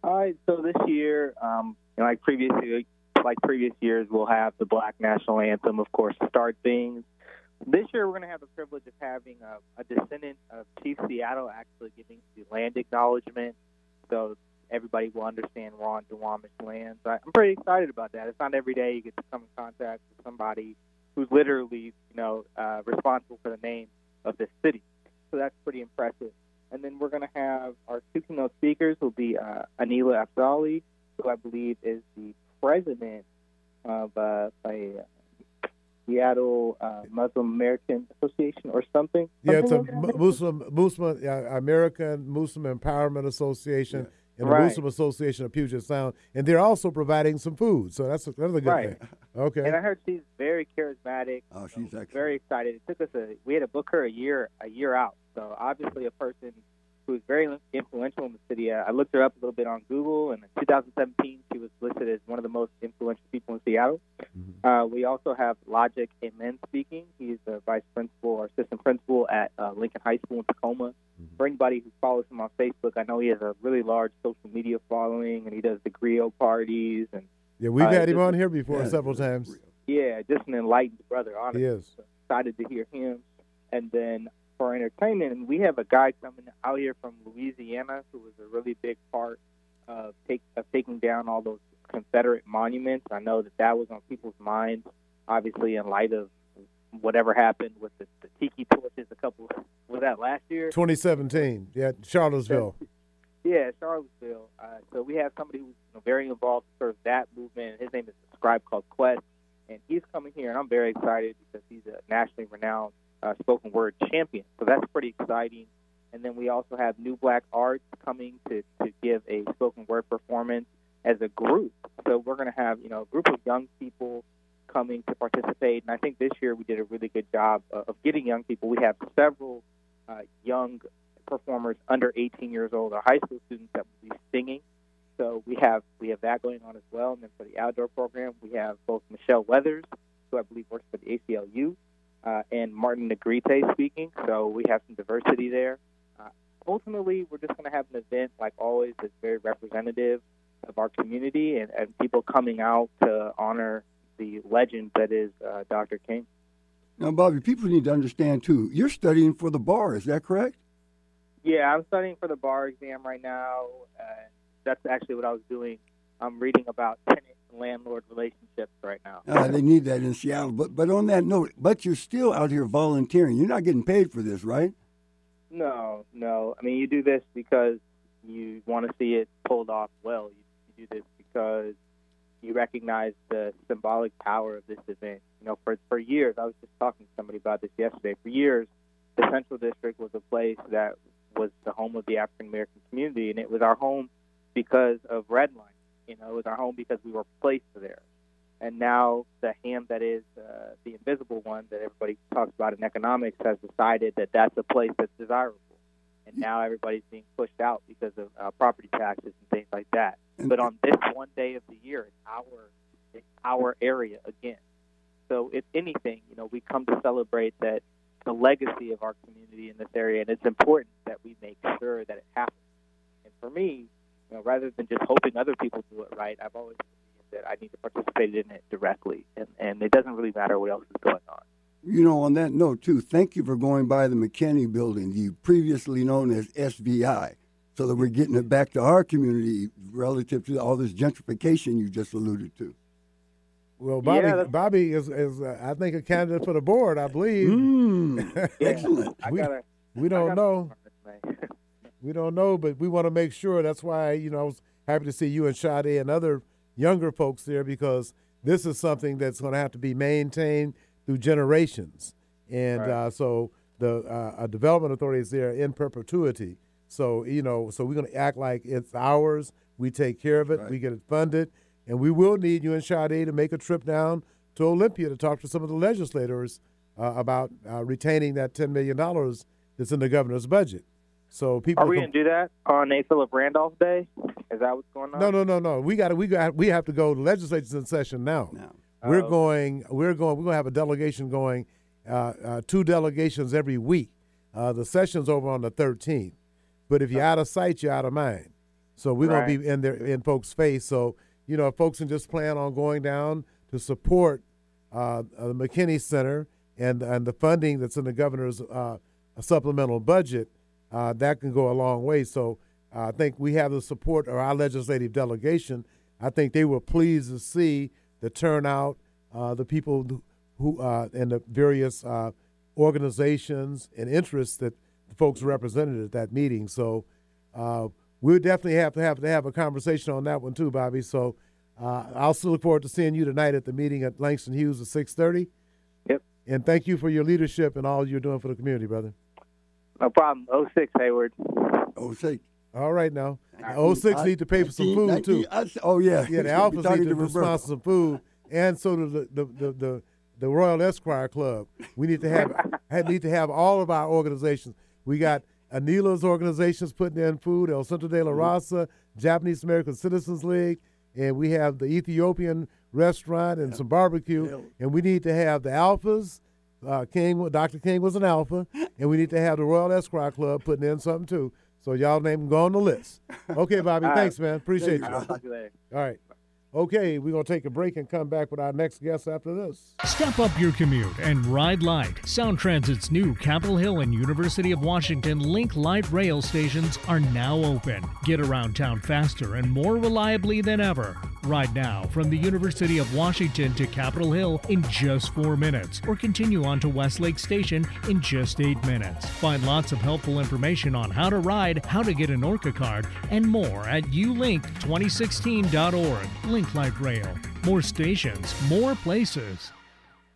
All right. So this year, um, you know, like previous like previous years, we'll have the Black National Anthem, of course, to start things. This year, we're going to have the privilege of having a, a descendant of Chief Seattle actually giving the land acknowledgement, so everybody will understand we're on Duwamish land. So I'm pretty excited about that. It's not every day you get to come in contact with somebody who's literally, you know, uh, responsible for the name of this city. So that's pretty impressive. And then we're going to have our two keynote speakers will be uh, Aneelah Afzali, who I believe is the president of uh, a Seattle uh, Muslim American Association or something. Yeah, it's a like that. Muslim, Muslim uh, American Muslim Empowerment Association and the Right. Muslim Association of Puget Sound, and they're also providing some food. So that's another good Right. thing. Okay. And I heard she's very charismatic. Oh, she's so excellent. Very excited. It took us a we had to book her a year a year out. So obviously a person who's very influential in the city. Uh, I looked her up a little bit on Google, and in 2017 she was listed as one of the most influential people in Seattle. Uh, we also have Logic Amen speaking. He's the vice principal or assistant principal at uh, Lincoln High School in Tacoma. For anybody who follows him on Facebook, I know he has a really large social media following, and he does the griot parties and Yeah, we've uh, had him on here before Yeah, several times. yeah, just an enlightened brother, honestly. He is. So excited to hear him. And then for entertainment, And we have a guy coming out here from Louisiana who was a really big part of, take, of taking down all those Confederate monuments. I know that that was on people's minds, obviously, in light of whatever happened with the, the tiki torches a couple, was that last year? 2017, yeah, Charlottesville. Yeah, Charlottesville. Uh, so we have somebody who's you know, very involved in sort of that movement. His name is a scribe called Quess, and he's coming here, and I'm very excited because he's a nationally renowned uh, spoken word champion. So that's pretty exciting. And then we also have New Black Arts coming to, to give a spoken word performance as a group. So we're going to have you know a group of young people coming to participate, and I think this year we did a really good job of, getting young people. We have several uh, young performers under 18 years old, or high school students that will be singing. So we have we have that going on as well. And then for the outdoor program, we have both Michelle Weathers, who I believe works for the ACLU, uh, and Martin Negrete speaking. So we have some diversity there. Uh, ultimately, we're just going to have an event, like always, that's very representative of our community and, and people coming out to honor the legend that is uh, Dr. King. Now, Bobby, people need to understand too. You're studying for the bar, is that correct? Yeah, I'm studying for the bar exam right now. Uh, that's actually what I was doing. I'm reading about tenant and landlord relationships right now. Uh, they need that in Seattle. But but on that note, but you're still out here volunteering. You're not getting paid for this, right? No, no. I mean, you do this because you want to see it pulled off well. You, you do this because you recognize the symbolic power of this event. You know, for for years, I was just talking to somebody about this yesterday. For years, the Central District was a place that was the home of the African American community, and it was our home because of redlining. You know, it was our home because we were placed there. And now the hand that is uh, the invisible one that everybody talks about in economics has decided that that's a place that's desirable. And now everybody's being pushed out because of uh, property taxes and things like that. But on this one day of the year, it's our it's our area again. So if anything, you know, we come to celebrate that the legacy of our community in this area, and it's important that we make sure that it happens. And for me, you know, rather than just hoping other people do it right, I've always believed that I need to participate in it directly, and, and it doesn't really matter what else is going on. You know, on that note, too, thank you for going by the McKinney building, the previously known as SVI, so that we're getting it back to our community relative to all this gentrification you just alluded to. Well, Bobby, Yeah, Bobby is, is uh, I think, a candidate for the board, I believe. Mm, Yeah. [laughs] excellent. I We- gotta, We don't gotta know. [laughs] work on this, man. We don't know, but we want to make sure. That's why, you know, I was happy to see you and Sade and other younger folks there because this is something that's going to have to be maintained through generations. And Right. uh, so the uh, uh, development authority is there in perpetuity. So, you know, so we're going to act like it's ours. We take care of it. Right. We get it funded. And we will need you and Sade to make a trip down to Olympia to talk to some of the legislators uh, about uh, retaining that $10 million that's in the governor's budget. So people Are we com- gonna do that on A. Philip Randolph Day? Is that what's going on? no, no, no, no. We got to. We got. We have to go. The legislature's in session now. Now. We're Oh. going. We're going. We're going to have a delegation going. Uh, uh, two delegations every week. Uh, the session's over on the 13th. But if you're out of sight, you're out of mind. So we're going to be in there in folks' face. So you know, folks can just plan on going down to support uh, uh, the McKinney Center and and the funding that's in the governor's uh, supplemental budget. Uh, that can go a long way. So uh, I think we have the support of our legislative delegation. I think they were pleased to see the turnout, uh, the people who- uh, and the various uh, organizations and interests that the folks represented at that meeting. So uh, we'll definitely have to have to have a conversation on that one too, Bobby. So uh, I'll still look forward to seeing you tonight at the meeting at Langston Hughes at six thirty. Yep. And thank you for your leadership and all you're doing for the community, brother. No problem. 06, Hayward. Oh, say. All right now. Oh six need to pay for some 19, food too. 19, I s- oh, yeah. Yeah, the [laughs] Alphas need to Roberto. sponsor some food, and so do the the, the, the, the Royal Esquire Club. We need to have [laughs] had- need to have all of our organizations. We got Aneelah's organizations putting in food, El Centro de la mm-hmm. Raza, Japanese American Citizens League, and we have the Ethiopian restaurant and some barbecue. Yeah. And we need to have the Alphas. Uh, King, Dr. King was an Alpha, and we need to have the Royal Esquire Club putting in something too. So y'all name them go on the list. Okay, Bobby. [laughs] Thanks, man. Appreciate you. I'll talk to you. All right. Okay, we're going to take a break and come back with our next guest after this. Step up your commute and ride light. Sound Transit's new Capitol Hill and University of Washington Link Light rail stations are now open. Get around town faster and more reliably than ever. Ride now from the University of Washington to Capitol Hill in just four minutes, or continue on to Westlake Station in just eight minutes. Find lots of helpful information on how to ride, how to get an ORCA card, and more at ulink2016.org. Link Light Rail. More stations, more places.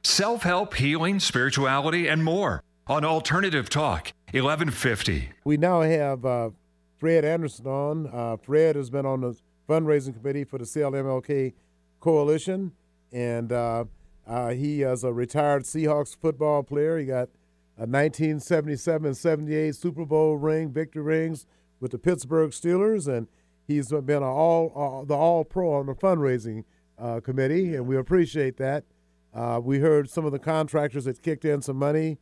Self help, healing, spirituality, and more on Alternative Talk, 1150. We now have uh, Fred Anderson on. Uh, Fred has been on the fundraising committee for the CLMLK Coalition, and uh, uh, he is a retired Seahawks football player. He got a 1977 78 Super Bowl ring, victory rings with the Pittsburgh Steelers, and He's been all uh, the all pro on the fundraising uh, committee, and we appreciate that. Uh, we heard some of the contractors that kicked in some money.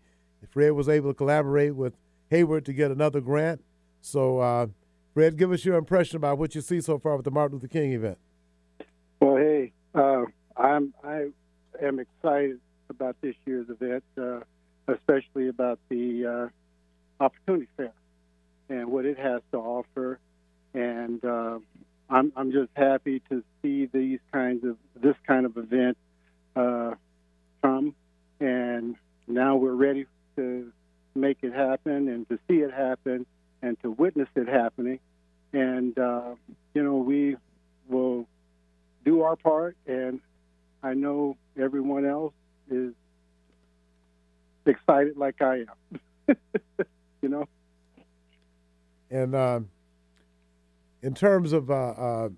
Fred was able to collaborate with Hayward to get another grant. So, uh, Fred, give us your impression about what you see so far with the Martin Luther King event. Well, hey, uh, I'm I am excited about this year's event, uh, especially about the opportunity fair and what it has to offer. And uh, I'm I'm just happy to see these kinds of this kind of event uh, come, and now we're ready to make it happen and to see it happen and to witness it happening. And uh, you know we will do our part, and I know everyone else is excited like I am. [laughs] you know. And um, in terms of, uh, uh,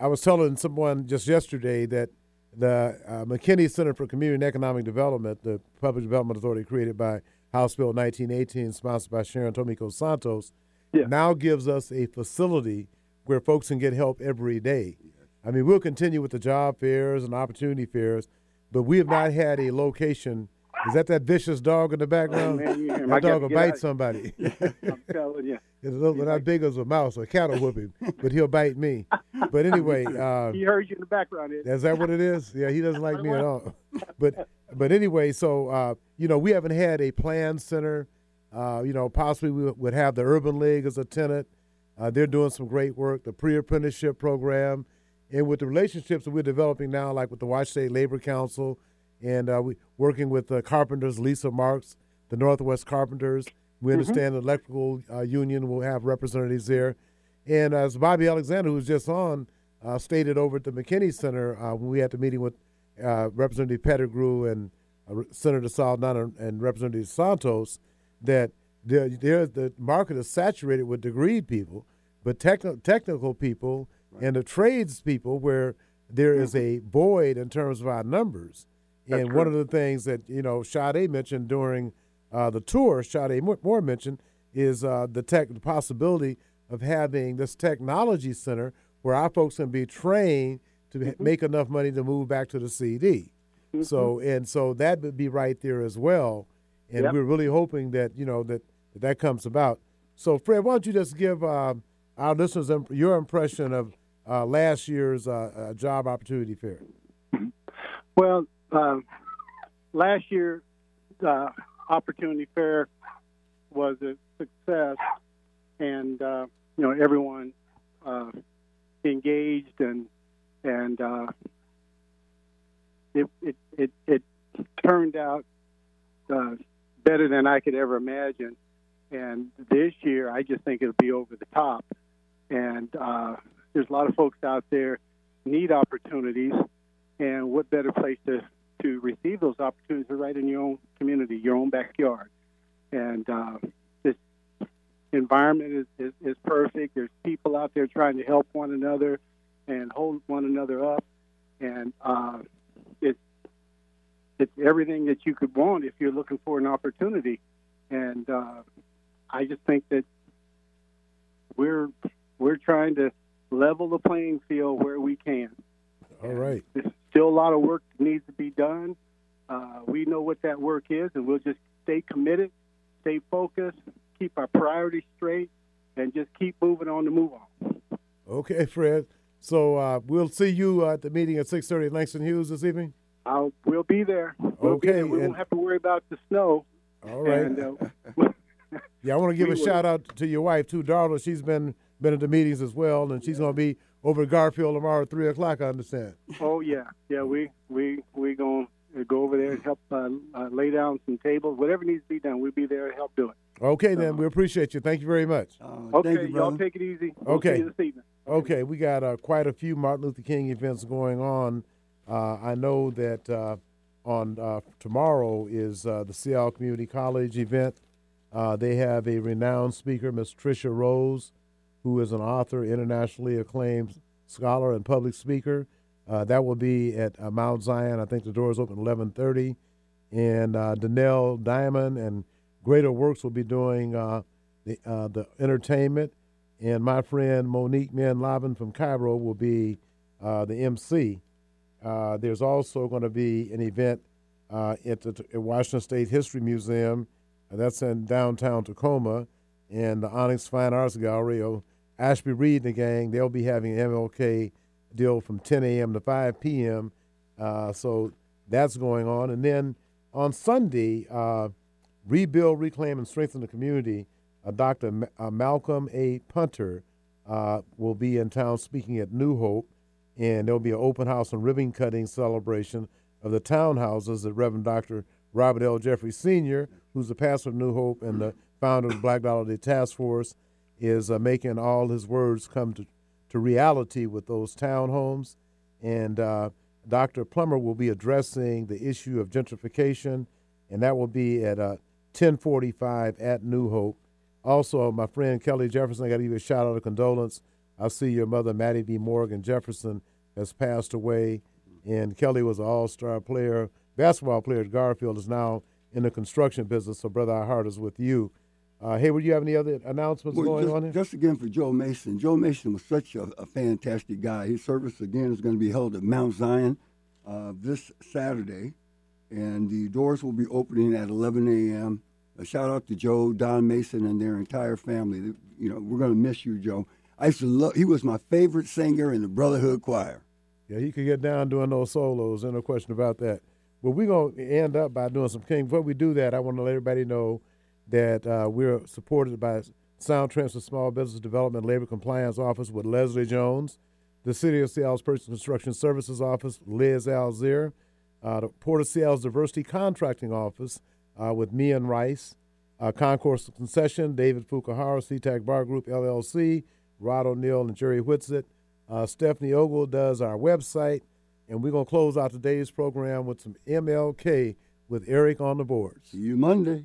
I was telling someone just yesterday that the uh, McKinney Center for Community and Economic Development, the public development authority created by House Bill 1918, sponsored by Sharon Tomiko Santos, yeah. now gives us a facility where folks can get help every day. I mean, we'll continue with the job fairs and opportunity fairs, but we have not had a location. Is that that vicious dog in the background? Oh, man, you- that dog will bite out. somebody. [laughs] I'm telling you. [laughs] It's a little not big as a mouse, a cat will whoop him, but he'll bite me. But [laughs] anyway, uh, He heard you in the background. Ed. is that what it is? Yeah, he doesn't like me at all. But but anyway, so uh, you know, we haven't had a plan center. Uh, you know, possibly we would have the Urban League as a tenant. Uh, they're doing some great work. The pre-apprenticeship program, and with the relationships that we're developing now, like with the Washington State Labor Council, and uh, we working with the carpenters, Lisa Marks, the Northwest Carpenters. We understand the electrical uh, union will have representatives there, and as Bobby Alexander, who's just on, uh, stated over at the McKinney Center uh, when we had the meeting with uh, Representative Pettigrew and uh, Senator Saldana and Representative Santos, that there, there, the market is saturated with degreed people, but techni- technical people and the trades people, where there is a void in terms of our numbers. And one of the things that you know Sade mentioned during uh, the tour, Sade Moore mentioned, is uh, the tech the possibility of having this technology center where our folks can be trained to ha- make enough money to move back to the CD. So and so that would be right there as well. And Yep. we're really hoping that you know that that, comes about. So Fred, why don't you just give um, our listeners imp- your impression of uh, last year's uh, uh, job opportunity fair? Well, um, last year, uh, Opportunity Fair was a success, and uh, you know everyone uh, engaged and and uh, it, it it it turned out uh, better than I could ever imagine. And this year, I just think it'll be over the top. And uh, there's a lot of folks out there need opportunities, and what better place to to receive those opportunities than right in your own community, your own backyard. And uh, this environment is, is, is perfect. There's people out there trying to help one another and hold one another up, and uh, it's it's everything that you could want if you're looking for an opportunity. And uh, I just think that we're we're trying to level the playing field where we can. All right. There's still a lot of work needs to be done. Uh, we know what that work is, and we'll just stay committed, stay focused, keep our priorities straight, and just keep moving on to move on. Okay, Fred. So uh, we'll see you at the meeting at six thirty at Langston Hughes this evening. I'll, we'll be there. We'll be Okay, there. We and- won't have to worry about the snow. All right. And, uh, [laughs] Yeah, I want to [laughs] give We a will. shout out to your wife too, Darla. She's been been at the meetings as well, and she's going to be over at Garfield tomorrow at three o'clock. I understand. oh yeah, yeah. We we we gonna go over there and help uh, uh, lay down some tables. Whatever needs to be done, we'll be there to help do it. Okay, then we appreciate you. Thank you very much. Uh, Okay, thank you, y'all take it easy. We'll Okay. see you this evening. Okay, we got uh, quite a few Martin Luther King events going on. Uh, I know that uh, on uh, tomorrow is uh, the Seattle Community College event. Uh, they have a renowned speaker, Miss Tricia Rose, who is an author, internationally acclaimed scholar and public speaker. Uh, that will be at uh, Mount Zion. I think the doors open at eleven thirty, and uh, Danelle Diamond and Greater Works will be doing uh, the uh, the entertainment. and my friend Monique Manlavin from Cairo will be uh, the MC. There's also going to be an event at the at Washington State History Museum. that's in downtown Tacoma, and the Onyx Fine Arts Gallery. Oh, Ashby Reed and the gang, they'll be having an MLK deal from 10 a.m. to 5 p.m. Uh, so that's going on. And then on Sunday, uh, Rebuild, Reclaim, and Strengthen the Community, uh, Dr. Uh, Malcolm A. Punter uh, will be in town speaking at New Hope. And there'll be an open house and ribbon cutting celebration of the townhouses that Reverend Dr. Robert L. Jeffrey Sr., who's the pastor of New Hope and the founder of the Black Dollar Day Task Force, is uh, making all his words come to, to reality with those townhomes. And uh, Dr. Plummer will be addressing the issue of gentrification, and that will be at uh, 1045 at New Hope. Also, my friend Kelly Jefferson, I got to give you a shout out of condolence. I see your mother, Maddie B. Morgan Jefferson, has passed away, and Kelly was an all star player, basketball player at Garfield, is now in the construction business. So, brother, our heart is with you. Uh, hey, would you have any other announcements well, going just, on here? Just again for Joe Mason. Joe Mason was such a, a fantastic guy. His service again is going to be held at Mount Zion uh, this Saturday, and the doors will be opening at 11 a.m. A shout out to Joe, Don Mason, and their entire family. You know, we're going to miss you, Joe. I used to love. He was my favorite singer in the Brotherhood Choir. Yeah, he could get down doing those solos. There's no question about that. But we're going to end up by doing some King. Before we do that, I want to let everybody know that uh, we're supported by Sound Transit Small Business Development Labor Compliance Office with Leslie Jones, the City of Seattle's Purchase Construction Services Office, Liz Alzeer, uh, the Port of Seattle's Diversity Contracting Office uh, with Mian Rice, uh, Concourse Concession, David Fukuhara, SeaTac Bar Group LLC, Rod O'Neill and Jerry Whitsitt. Uh, Stephanie Ogle does our website, and we're going to close out today's program with some MLK with Eric on the boards. See you Monday.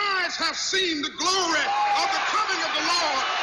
eyes have seen the glory of the coming of the Lord.